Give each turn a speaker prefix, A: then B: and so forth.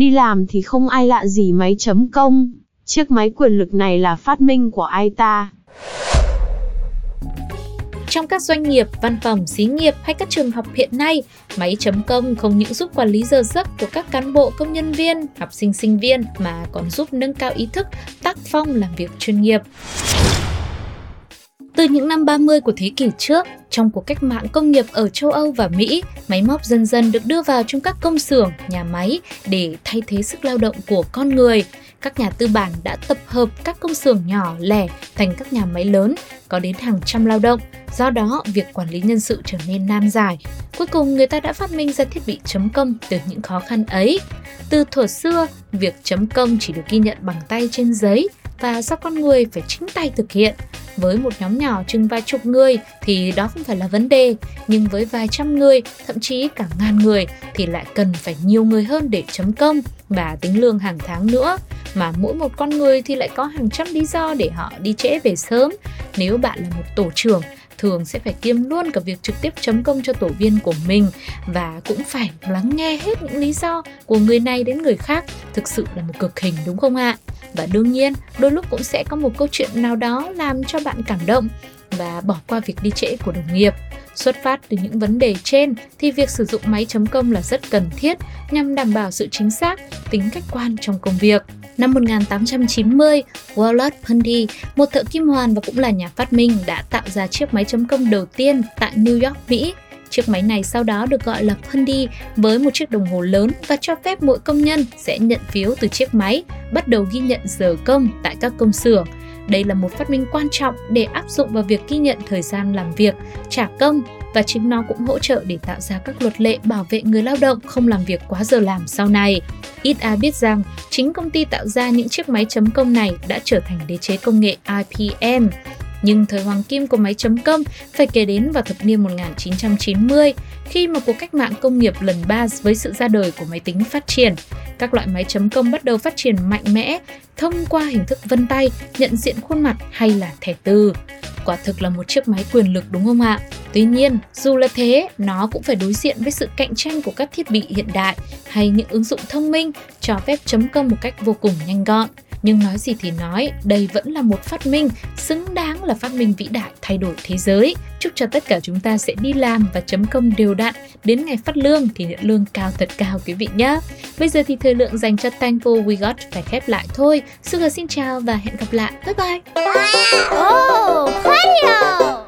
A: Đi làm thì không ai lạ gì máy chấm công. Chiếc máy quyền lực này là phát minh của ai ta?
B: Trong các doanh nghiệp, văn phòng, xí nghiệp hay các trường học hiện nay, máy chấm công không những giúp quản lý giờ giấc của các cán bộ, công nhân viên, học sinh, sinh viên mà còn giúp nâng cao ý thức, tác phong làm việc chuyên nghiệp. Từ những năm 30 của thế kỷ trước, trong cuộc cách mạng công nghiệp ở châu Âu và Mỹ, máy móc dần dần được đưa vào trong các công xưởng, nhà máy để thay thế sức lao động của con người. Các nhà tư bản đã tập hợp các công xưởng nhỏ lẻ thành các nhà máy lớn có đến hàng trăm lao động. Do đó, việc quản lý nhân sự trở nên nan giải. Cuối cùng, người ta đã phát minh ra thiết bị chấm công từ những khó khăn ấy. Từ thuở xưa, việc chấm công chỉ được ghi nhận bằng tay trên giấy và do con người phải chính tay thực hiện. Với một nhóm nhỏ chừng vài chục người thì đó không phải là vấn đề, nhưng với vài trăm người, thậm chí cả ngàn người thì lại cần phải nhiều người hơn để chấm công và tính lương hàng tháng nữa. Mà mỗi một con người thì lại có hàng trăm lý do để họ đi trễ về sớm. Nếu bạn là một tổ trưởng thường sẽ phải kiêm luôn cả việc trực tiếp chấm công cho tổ viên của mình và cũng phải lắng nghe hết những lý do của người này đến người khác thực sự là một cực hình đúng không ạ và đương nhiên đôi lúc cũng sẽ có một câu chuyện nào đó làm cho bạn cảm động và bỏ qua việc đi trễ của đồng nghiệp Xuất phát từ những vấn đề trên thì việc sử dụng máy chấm công là rất cần thiết nhằm đảm bảo sự chính xác, tính khách quan trong công việc. Năm 1890, Wallace Pundy, một thợ kim hoàn và cũng là nhà phát minh đã tạo ra chiếc máy chấm công đầu tiên tại New York, Mỹ. Chiếc máy này sau đó được gọi là Pundi với một chiếc đồng hồ lớn và cho phép mỗi công nhân sẽ nhận phiếu từ chiếc máy, bắt đầu ghi nhận giờ công tại các công xưởng. Đây là một phát minh quan trọng để áp dụng vào việc ghi nhận thời gian làm việc, trả công và chính nó cũng hỗ trợ để tạo ra các luật lệ bảo vệ người lao động không làm việc quá giờ làm sau này. Ít ai biết rằng chính công ty tạo ra những chiếc máy chấm công này đã trở thành đế chế công nghệ IPM. Nhưng thời hoàng kim của máy chấm công phải kể đến vào thập niên 1990 khi mà cuộc cách mạng công nghiệp lần ba với sự ra đời của máy tính phát triển. Các loại máy chấm công bắt đầu phát triển mạnh mẽ thông qua hình thức vân tay, nhận diện khuôn mặt hay là thẻ từ. Quả thực là một chiếc máy quyền lực đúng không ạ? Tuy nhiên, dù là thế, nó cũng phải đối diện với sự cạnh tranh của các thiết bị hiện đại hay những ứng dụng thông minh cho phép chấm công một cách vô cùng nhanh gọn. Nhưng nói gì thì nói, đây vẫn là một phát minh xứng đáng là phát minh vĩ đại thay đổi thế giới. Chúc cho tất cả chúng ta sẽ đi làm và chấm công đều đặn, đến ngày phát lương thì nhận lương cao thật cao quý vị nhé. Bây giờ thì thời lượng dành cho Thankful We Got phải khép lại thôi. Sugar xin chào và hẹn gặp lại. Bye bye!
C: Oh!